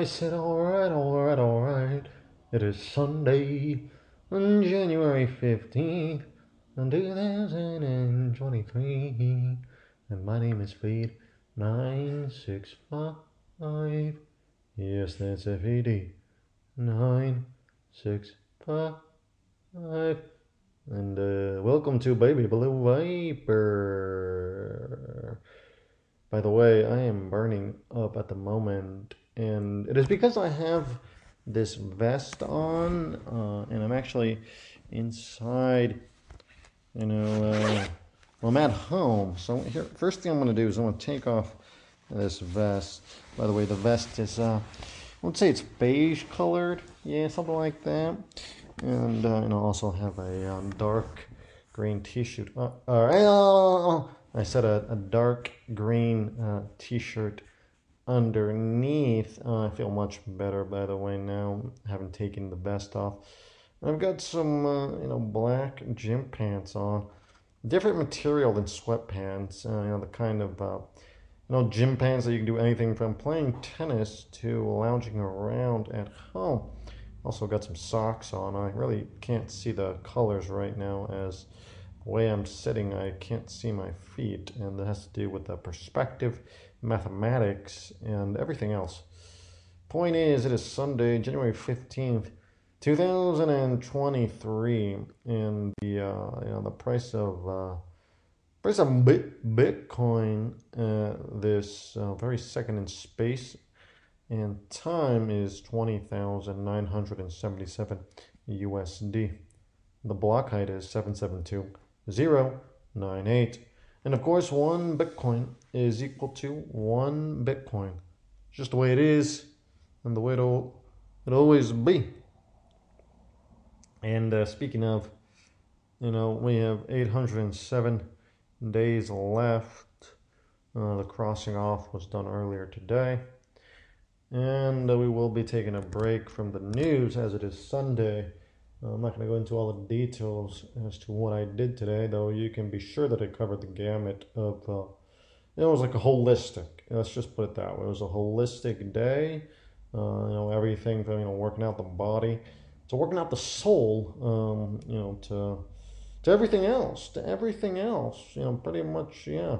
I said, alright, alright, alright. It is Sunday, on January 15th, 2023. And my name is Fed 965. Yes, that's F E D. 965. And uh, welcome to Baby Blue Viper. By the way, I am burning up at the moment, and it is because I have this vest on, uh, and I'm actually inside. You know, uh, well, I'm at home. So here, first thing I'm going to do is I'm going to take off this vest. By the way, the vest is, uh, I would say it's beige colored, yeah, something like that. And uh, and I also have a um, dark green T-shirt. Uh, uh, I said a, a dark green uh, T-shirt underneath. Uh, I feel much better, by the way. Now, having taken the vest off, I've got some uh, you know black gym pants on, different material than sweatpants. Uh, you know the kind of uh, you know gym pants that you can do anything from playing tennis to lounging around at home. Also got some socks on. I really can't see the colors right now as the way I'm sitting, I can't see my feet, and that has to do with the perspective, mathematics, and everything else. Point is, it is Sunday, January 15th, 2023, and the uh, you know the price of uh, price of bit, Bitcoin uh, this uh, very second in space and time is 20,977 USD. The block height is 772 098. And of course, one Bitcoin is equal to one Bitcoin. Just the way it is, and the way it'll, it'll always be. And uh, speaking of, you know, we have 807 days left. Uh, the crossing off was done earlier today. And uh, we will be taking a break from the news as it is Sunday. I'm not going to go into all the details as to what I did today, though you can be sure that I covered the gamut of. Uh, it was like a holistic. Let's just put it that way. It was a holistic day. Uh, you know, everything from you know working out the body to working out the soul. Um, you know, to to everything else, to everything else. You know, pretty much, yeah.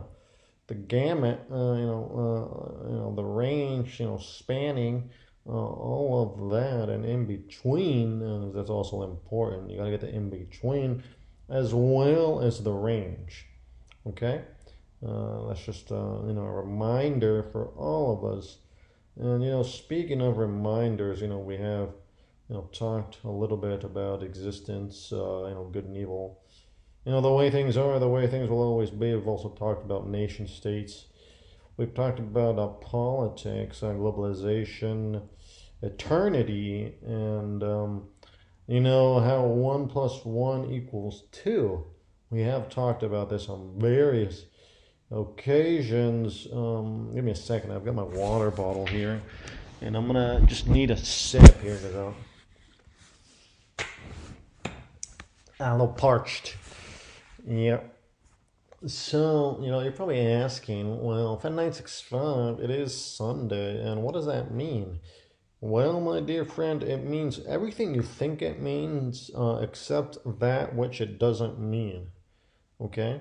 The gamut. Uh, you know, uh, you know the range. You know, spanning uh, all of that and in between uh, that's also important. You got to get the in between as well as the range okay? Uh, that's just uh, you know a reminder for all of us. And you know speaking of reminders you know we have you know talked a little bit about existence uh, you know good and evil. You know the way things are the way things will always be we've also talked about nation states We've talked about uh, politics, uh, globalization, eternity, and um, you know how one plus one equals two. We have talked about this on various occasions. Um, give me a second. I've got my water bottle here, and I'm gonna just need a sip here because I'm a little parched. Yep. So, you know, you're probably asking, well, Fed 965, it is Sunday, and what does that mean? Well, my dear friend, it means everything you think it means, uh, except that which it doesn't mean. Okay?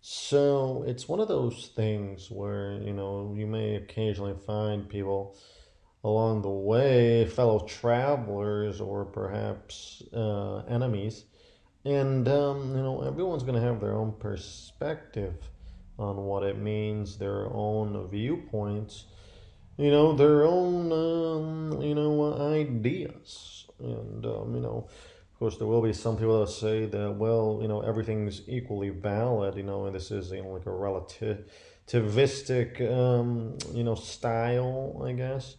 So, it's one of those things where, you know, you may occasionally find people along the way, fellow travelers, or perhaps uh, enemies and, um, you know, everyone's going to have their own perspective on what it means, their own viewpoints, you know, their own, um, you know, ideas. And, um, you know, of course, there will be some people that say that, well, you know, everything's equally valid, you know, and this is, you know, like a relativistic, um, you know, style, I guess.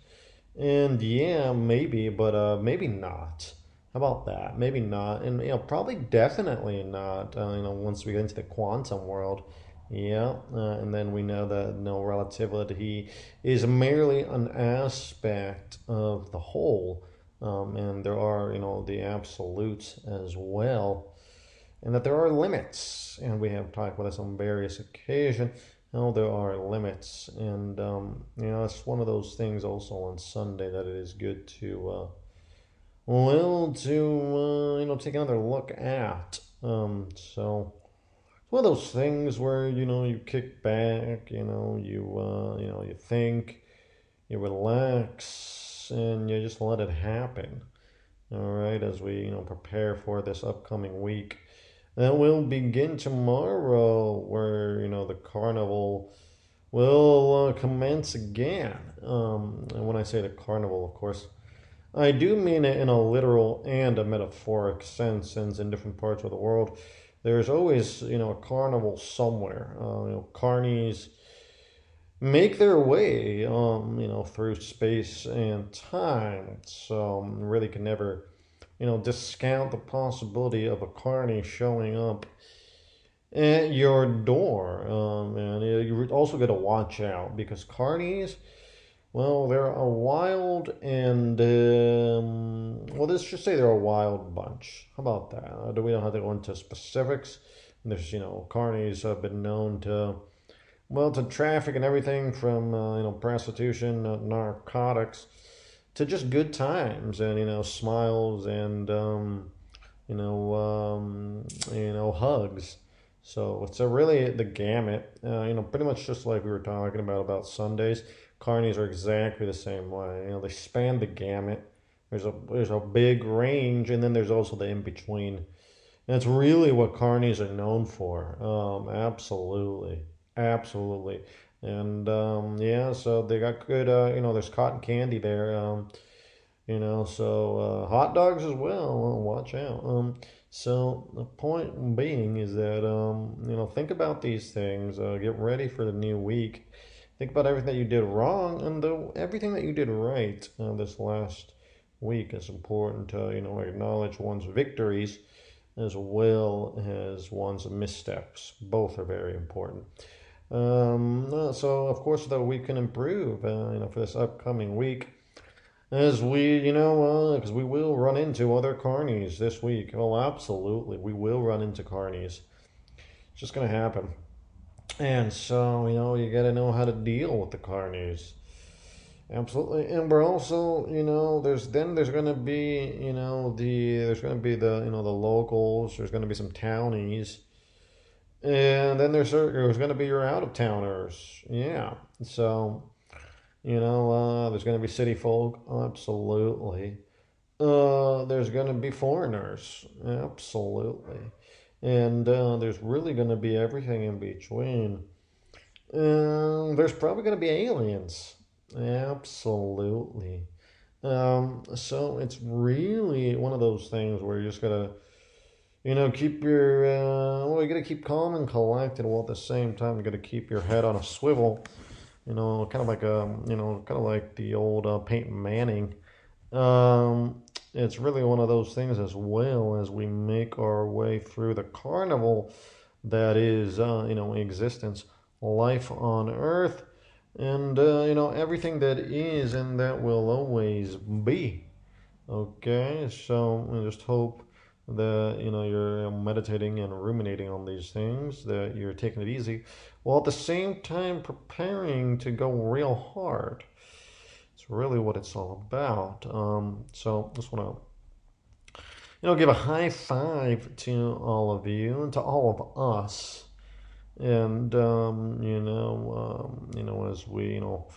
And yeah, maybe, but uh, maybe not. How about that? Maybe not, and you know, probably definitely not. Uh, you know, once we get into the quantum world, yeah, uh, and then we know that you no know, relativity is merely an aspect of the whole, um, and there are you know the absolutes as well, and that there are limits, and we have talked about this on various occasions. You know, there are limits, and um, you know, it's one of those things also on Sunday that it is good to, uh, well, to uh, you know, take another look at. Um, so it's one of those things where you know you kick back, you know, you uh, you know, you think, you relax, and you just let it happen. All right, as we you know prepare for this upcoming week that will begin tomorrow, where you know the carnival will uh, commence again. Um, and when I say the carnival, of course, I do mean it in a literal and a metaphoric sense, since in different parts of the world, there's always you know a carnival somewhere. Uh, you know, carnies make their way, um, you know, through space and time. So um, really can never you know, discount the possibility of a carney showing up at your door. Um, and you also got to watch out because carnies, well, they're a wild and, um, well, let's just say they're a wild bunch. How about that? Uh, do we don't have to go into specifics? There's, you know, carnies have been known to, well, to traffic and everything from, uh, you know, prostitution, uh, narcotics to just good times and you know smiles and um, you know um, you know hugs. So it's a really the gamut. Uh, you know, pretty much just like we were talking about about Sundays. Carnies are exactly the same way. You know, they span the gamut. There's a there's a big range, and then there's also the in between. That's really what carnies are known for. Um, absolutely, absolutely. And um, yeah, so they got good. Uh, you know, there's cotton candy there. Um, you know, so uh, hot dogs as well. Watch out. Um, so the point being is that um, you know, think about these things. Uh, get ready for the new week. Think about everything that you did wrong and the, everything that you did right uh, this last week. It's important to you know acknowledge one's victories as well as one's missteps. Both are very important. Um, uh, so of course, though we can improve, uh, you know, for this upcoming week, as we, you know, because uh, we will run into other carnies this week. Oh, absolutely, we will run into carnies. It's just gonna happen, and so you know, you got to know how to deal with the carnies. Absolutely, and we're also, you know, there's then there's gonna be, you know, the there's gonna be the you know the locals. There's gonna be some townies and then there's there's going to be your out of towners. Yeah. So, you know, uh, there's going to be city folk. Absolutely. Uh, there's going to be foreigners. Absolutely. And uh, there's really going to be everything in between. And there's probably going to be aliens. Absolutely. Um, so it's really one of those things where you just got to you know, keep your, uh, well, you got to keep calm and collected while at the same time you got to keep your head on a swivel. You know, kind of like a, um, you know, kind of like the old uh, Peyton Manning. Um, it's really one of those things as well as we make our way through the carnival that is, uh, you know, existence, life on Earth, and uh, you know everything that is and that will always be. Okay, so I just hope that you know you're meditating and ruminating on these things that you're taking it easy while at the same time preparing to go real hard it's really what it's all about. Um, so just want to you know give a high five to all of you and to all of us. And um, you know um, you know as we you know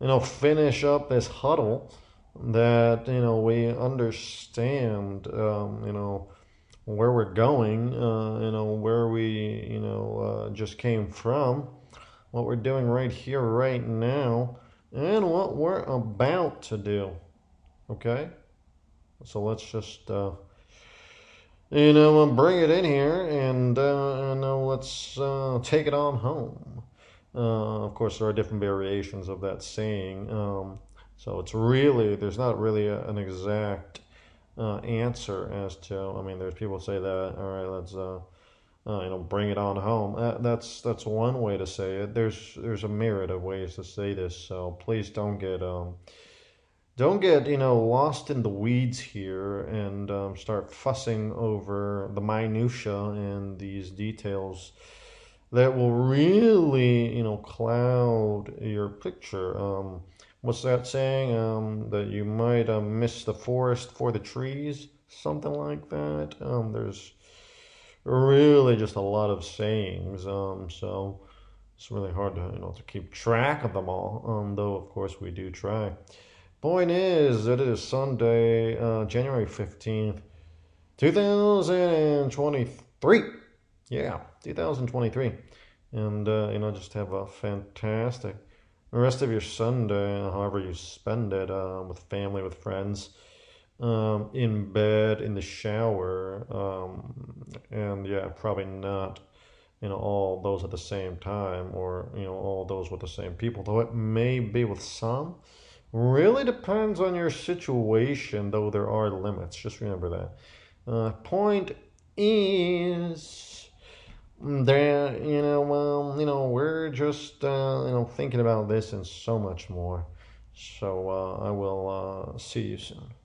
you know finish up this huddle that you know we understand um, you know where we're going uh, you know where we you know uh, just came from what we're doing right here right now and what we're about to do okay? So let's just uh, you know bring it in here and uh, you know let's uh, take it on home. Uh, of course there are different variations of that saying um, so it's really, there's not really a, an exact uh, answer as to, I mean, there's people say that, all right, let's, uh, uh, you know, bring it on home. Uh, that's that's one way to say it. There's there's a myriad of ways to say this. So please don't get um, don't get you know lost in the weeds here and um, start fussing over the minutia and these details that will really, you know, cloud your picture. Um, what's that saying? Um, that you might uh, miss the forest for the trees, something like that. Um, there's really just a lot of sayings. Um, so it's really hard to you know to keep track of them all. Um, though of course we do try. Point is, that it is Sunday, uh, January fifteenth, two thousand and twenty-three. Yeah, two thousand twenty-three, and uh, you know just have a fantastic rest of your Sunday, however you spend it, uh, with family, with friends um, in bed, in the shower, um, and yeah, probably not, you know, all those at the same time or, you know, all those with the same people, though it may be with some. Really depends on your situation, though there are limits. Just remember that. Uh, point is there you know, well, you know, we're just, uh, you know, thinking about this and so much more. So uh, I will uh, see you soon.